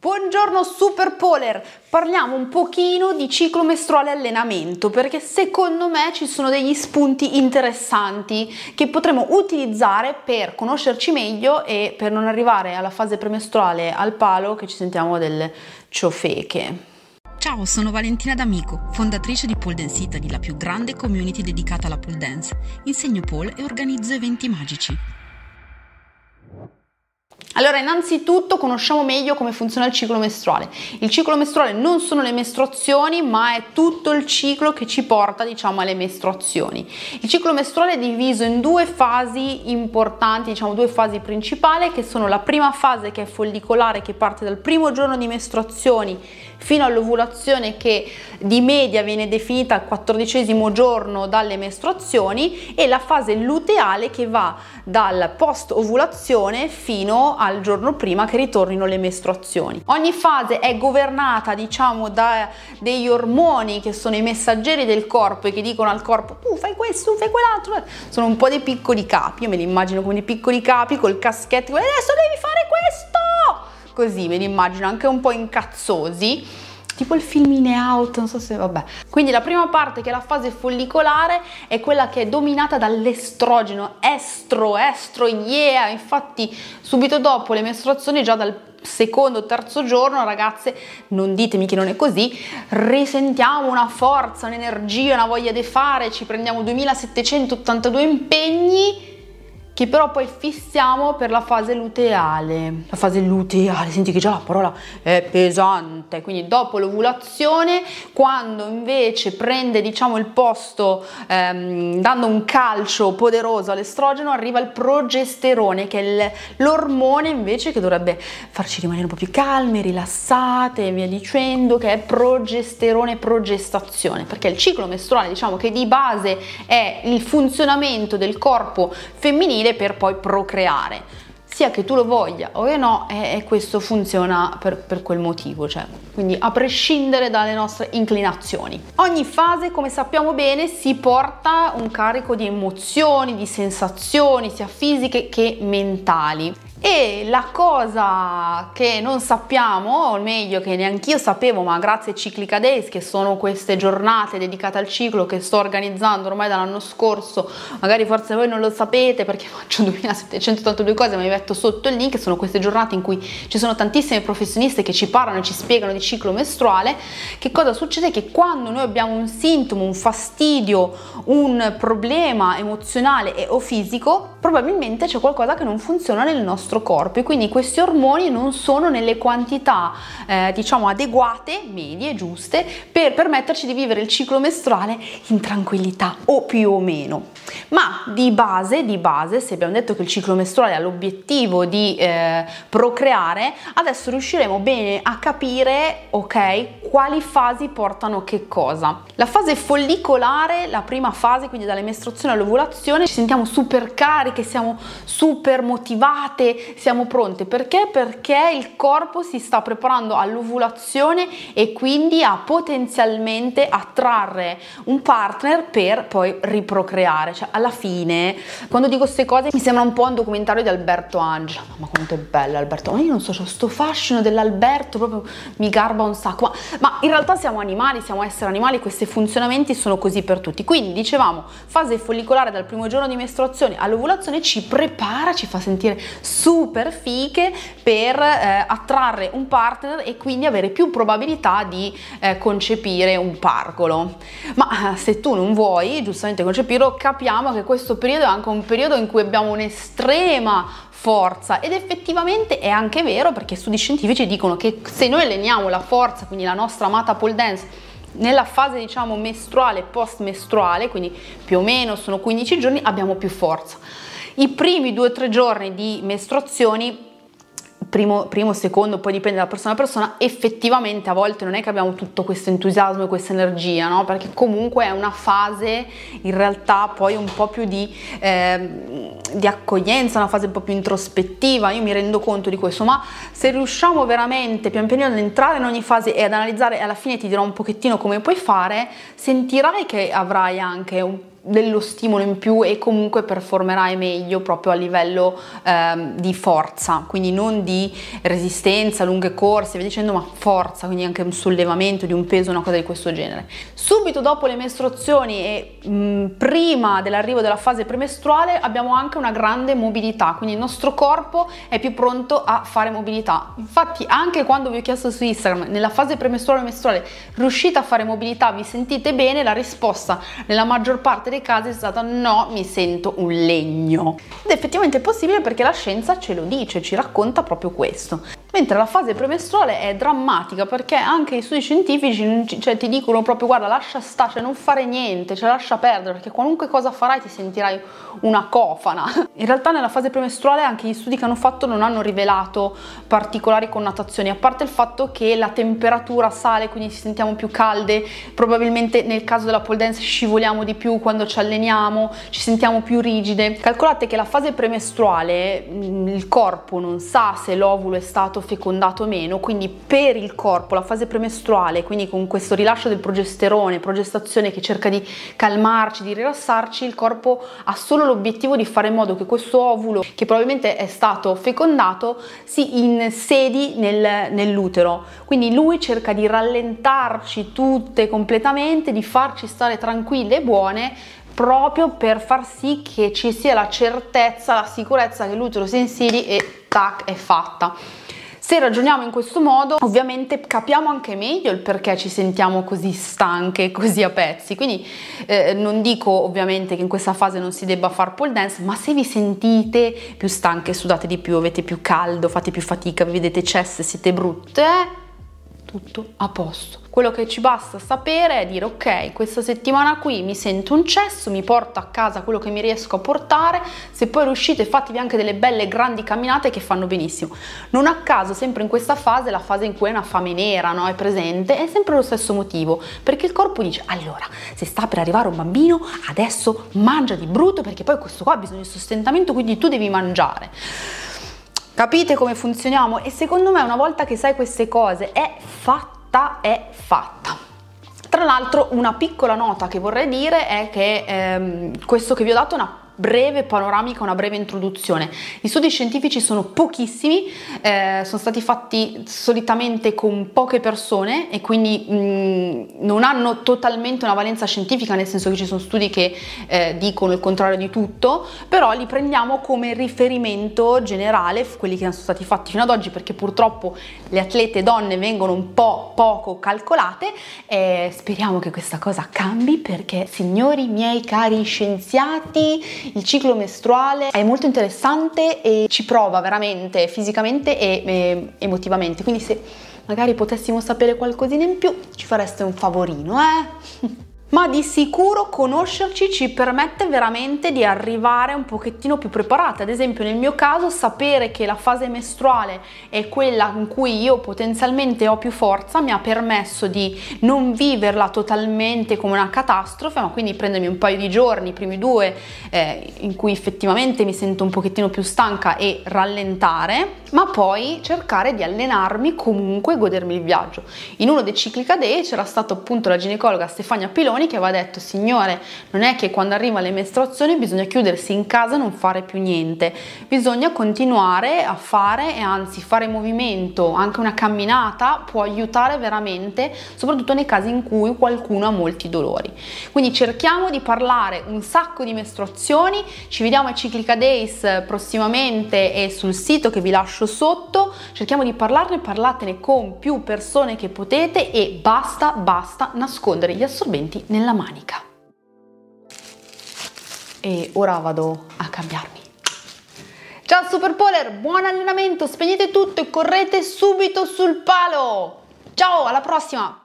Buongiorno Super Polar, parliamo un pochino di ciclo mestruale allenamento perché secondo me ci sono degli spunti interessanti che potremo utilizzare per conoscerci meglio e per non arrivare alla fase premestruale al palo che ci sentiamo delle ciofeche. Ciao, sono Valentina D'Amico, fondatrice di Pole Dance Italy, la più grande community dedicata alla pole dance. Insegno pole e organizzo eventi magici. Allora, innanzitutto conosciamo meglio come funziona il ciclo mestruale. Il ciclo mestruale non sono le mestruazioni, ma è tutto il ciclo che ci porta, diciamo, alle mestruazioni. Il ciclo mestruale è diviso in due fasi importanti, diciamo, due fasi principali, che sono la prima fase che è follicolare, che parte dal primo giorno di mestruazioni fino all'ovulazione che di media viene definita al quattordicesimo giorno dalle mestruazioni e la fase luteale che va dal post ovulazione fino al giorno prima che ritornino le mestruazioni. Ogni fase è governata diciamo da degli ormoni che sono i messaggeri del corpo e che dicono al corpo tu fai questo, fai quell'altro, sono un po' dei piccoli capi, io me li immagino come dei piccoli capi col caschetto, adesso devi fare! Così me li immagino anche un po' incazzosi tipo il film in out, non so se vabbè. Quindi la prima parte che è la fase follicolare è quella che è dominata dall'estrogeno, estro, estro, yeah, infatti subito dopo le mestruazioni già dal secondo, terzo giorno, ragazze, non ditemi che non è così, risentiamo una forza, un'energia, una voglia di fare, ci prendiamo 2782 impegni che però poi fissiamo per la fase luteale. La fase luteale, senti che già la parola è pesante, quindi dopo l'ovulazione, quando invece prende diciamo il posto ehm, dando un calcio poderoso all'estrogeno, arriva il progesterone che è l'ormone invece che dovrebbe farci rimanere un po' più calme, rilassate e via dicendo, che è progesterone progestazione, perché il ciclo mestruale diciamo che di base è il funzionamento del corpo femminile per poi procreare sia che tu lo voglia o che no, e, e questo funziona per, per, quel motivo, cioè, quindi a prescindere dalle nostre inclinazioni. Ogni fase, come sappiamo bene, si porta un carico di emozioni, di sensazioni, sia fisiche che mentali. E la cosa che non sappiamo, o meglio che neanch'io sapevo, ma grazie a Ciclica Days, che sono queste giornate dedicate al ciclo che sto organizzando ormai dall'anno scorso, magari forse voi non lo sapete perché faccio 2782 cose, ma vi metto sotto il link, sono queste giornate in cui ci sono tantissime professioniste che ci parlano e ci spiegano di ciclo mestruale, che cosa succede? Che quando noi abbiamo un sintomo, un fastidio, un problema emozionale e o fisico, probabilmente c'è qualcosa che non funziona nel nostro nostro corpo e quindi questi ormoni non sono nelle quantità eh, diciamo adeguate, medie, giuste per permetterci di vivere il ciclo mestruale in tranquillità o più o meno. Ma di base, di base, se abbiamo detto che il ciclo mestruale ha l'obiettivo di eh, procreare, adesso riusciremo bene a capire, ok, quali fasi portano che cosa. La fase follicolare, la prima fase, quindi dalle mestruazioni all'ovulazione, ci sentiamo super cariche, siamo super motivate, siamo pronte. Perché? Perché il corpo si sta preparando all'ovulazione e quindi a potenzialmente attrarre un partner per poi riprocreare. Cioè, alla fine, quando dico queste cose, mi sembra un po' un documentario di Alberto Angela. Ma quanto è bello Alberto! Ma io non so, c'ho sto fascino dell'Alberto, proprio mi garba un sacco. Ma, ma in realtà siamo animali, siamo esseri animali, questi funzionamenti sono così per tutti. Quindi, dicevamo, fase follicolare dal primo giorno di mestruazione all'ovulazione ci prepara, ci fa sentire super super fiche per eh, attrarre un partner e quindi avere più probabilità di eh, concepire un pargolo. Ma eh, se tu non vuoi giustamente concepirlo, capiamo che questo periodo è anche un periodo in cui abbiamo un'estrema forza ed effettivamente è anche vero perché studi scientifici dicono che se noi alleniamo la forza, quindi la nostra amata pole dance nella fase diciamo mestruale post mestruale quindi più o meno sono 15 giorni abbiamo più forza i primi due o tre giorni di mestruazioni primo, primo, secondo, poi dipende da persona a persona, effettivamente a volte non è che abbiamo tutto questo entusiasmo e questa energia, no? Perché comunque è una fase in realtà poi un po' più di, eh, di accoglienza, una fase un po' più introspettiva, io mi rendo conto di questo, ma se riusciamo veramente pian pianino ad entrare in ogni fase e ad analizzare alla fine ti dirò un pochettino come puoi fare, sentirai che avrai anche un dello stimolo in più e comunque performerai meglio proprio a livello ehm, di forza, quindi non di resistenza, lunghe corse, via dicendo, ma forza, quindi anche un sollevamento di un peso, una cosa di questo genere. Subito dopo le mestruazioni e mh, prima dell'arrivo della fase premestruale abbiamo anche una grande mobilità, quindi il nostro corpo è più pronto a fare mobilità. Infatti anche quando vi ho chiesto su Instagram, nella fase premestruale o mestruale, riuscite a fare mobilità, vi sentite bene? La risposta nella maggior parte dei casi è stata no, mi sento un legno. Ed effettivamente è possibile perché la scienza ce lo dice, ci racconta proprio questo. Mentre la fase premestruale è drammatica perché anche i studi scientifici cioè, ti dicono proprio guarda lascia stare, cioè non fare niente, cioè lascia perdere perché qualunque cosa farai ti sentirai una cofana. In realtà nella fase premestruale anche gli studi che hanno fatto non hanno rivelato particolari connotazioni, a parte il fatto che la temperatura sale, quindi ci sentiamo più calde, probabilmente nel caso della pole dance scivoliamo di più quando ci alleniamo, ci sentiamo più rigide. Calcolate che la fase premestruale mm, il corpo non sa se l'ovulo è stato stato fecondato meno, quindi per il corpo la fase premestruale, quindi con questo rilascio del progesterone, progestazione che cerca di calmarci, di rilassarci, il corpo ha solo l'obiettivo di fare in modo che questo ovulo, che probabilmente è stato fecondato, si insedi nel, nell'utero. Quindi lui cerca di rallentarci tutte completamente, di farci stare tranquille e buone proprio per far sì che ci sia la certezza, la sicurezza che l'utero si insedi e tac è fatta. Se ragioniamo in questo modo, ovviamente capiamo anche meglio il perché ci sentiamo così stanche, così a pezzi. Quindi eh, non dico ovviamente che in questa fase non si debba fare pole dance, ma se vi sentite più stanche, sudate di più, avete più caldo, fate più fatica, vi vedete cesse, siete brutte, tutto a posto. Quello che ci basta sapere è dire ok, questa settimana qui mi sento un cesso, mi porto a casa quello che mi riesco a portare, se poi riuscite fatevi anche delle belle grandi camminate che fanno benissimo. Non a caso sempre in questa fase, la fase in cui è una fame nera, no? è presente, è sempre lo stesso motivo, perché il corpo dice allora, se sta per arrivare un bambino, adesso mangia di brutto perché poi questo qua ha bisogno di sostentamento, quindi tu devi mangiare. Capite come funzioniamo? E secondo me una volta che sai queste cose è fatta, è fatta. Tra l'altro una piccola nota che vorrei dire è che ehm, questo che vi ho dato è una breve panoramica, una breve introduzione. Gli studi scientifici sono pochissimi, eh, sono stati fatti solitamente con poche persone e quindi mh, mm, non hanno totalmente una valenza scientifica, nel senso che ci sono studi che eh, dicono il contrario di tutto, però li prendiamo come riferimento generale, quelli che sono stati fatti fino ad oggi, perché purtroppo le atlete donne vengono un po' poco calcolate e speriamo che questa cosa cambi perché signori miei cari scienziati il ciclo mestruale è molto interessante e ci prova veramente fisicamente e, e emotivamente, quindi se magari potessimo sapere qualcosina in più ci fareste un favorino, eh? ma di sicuro conoscerci ci permette veramente di arrivare un pochettino più preparate. Ad esempio nel mio caso sapere che la fase mestruale è quella in cui io potenzialmente ho più forza mi ha permesso di non viverla totalmente come una catastrofe, ma quindi prendermi un paio di giorni, i primi due, eh, in cui effettivamente mi sento un pochettino più stanca e rallentare, ma poi cercare di allenarmi comunque e godermi il viaggio. In uno dei Ciclica Day c'era stato appunto la ginecologa Stefania Piloni Meloni che aveva detto signore non è che quando arriva le mestruazioni bisogna chiudersi in casa e non fare più niente, bisogna continuare a fare e anzi fare movimento, anche una camminata può aiutare veramente, soprattutto nei casi in cui qualcuno ha molti dolori. Quindi cerchiamo di parlare un sacco di mestruazioni, ci vediamo a Ciclica Days prossimamente e sul sito che vi lascio sotto, cerchiamo di parlarne, parlatene con più persone che potete e basta, basta nascondere gli assorbenti nella manica. E ora vado a cambiarmi. Ciao Super Polar, buon allenamento, spegnete tutto e correte subito sul palo. Ciao, alla prossima!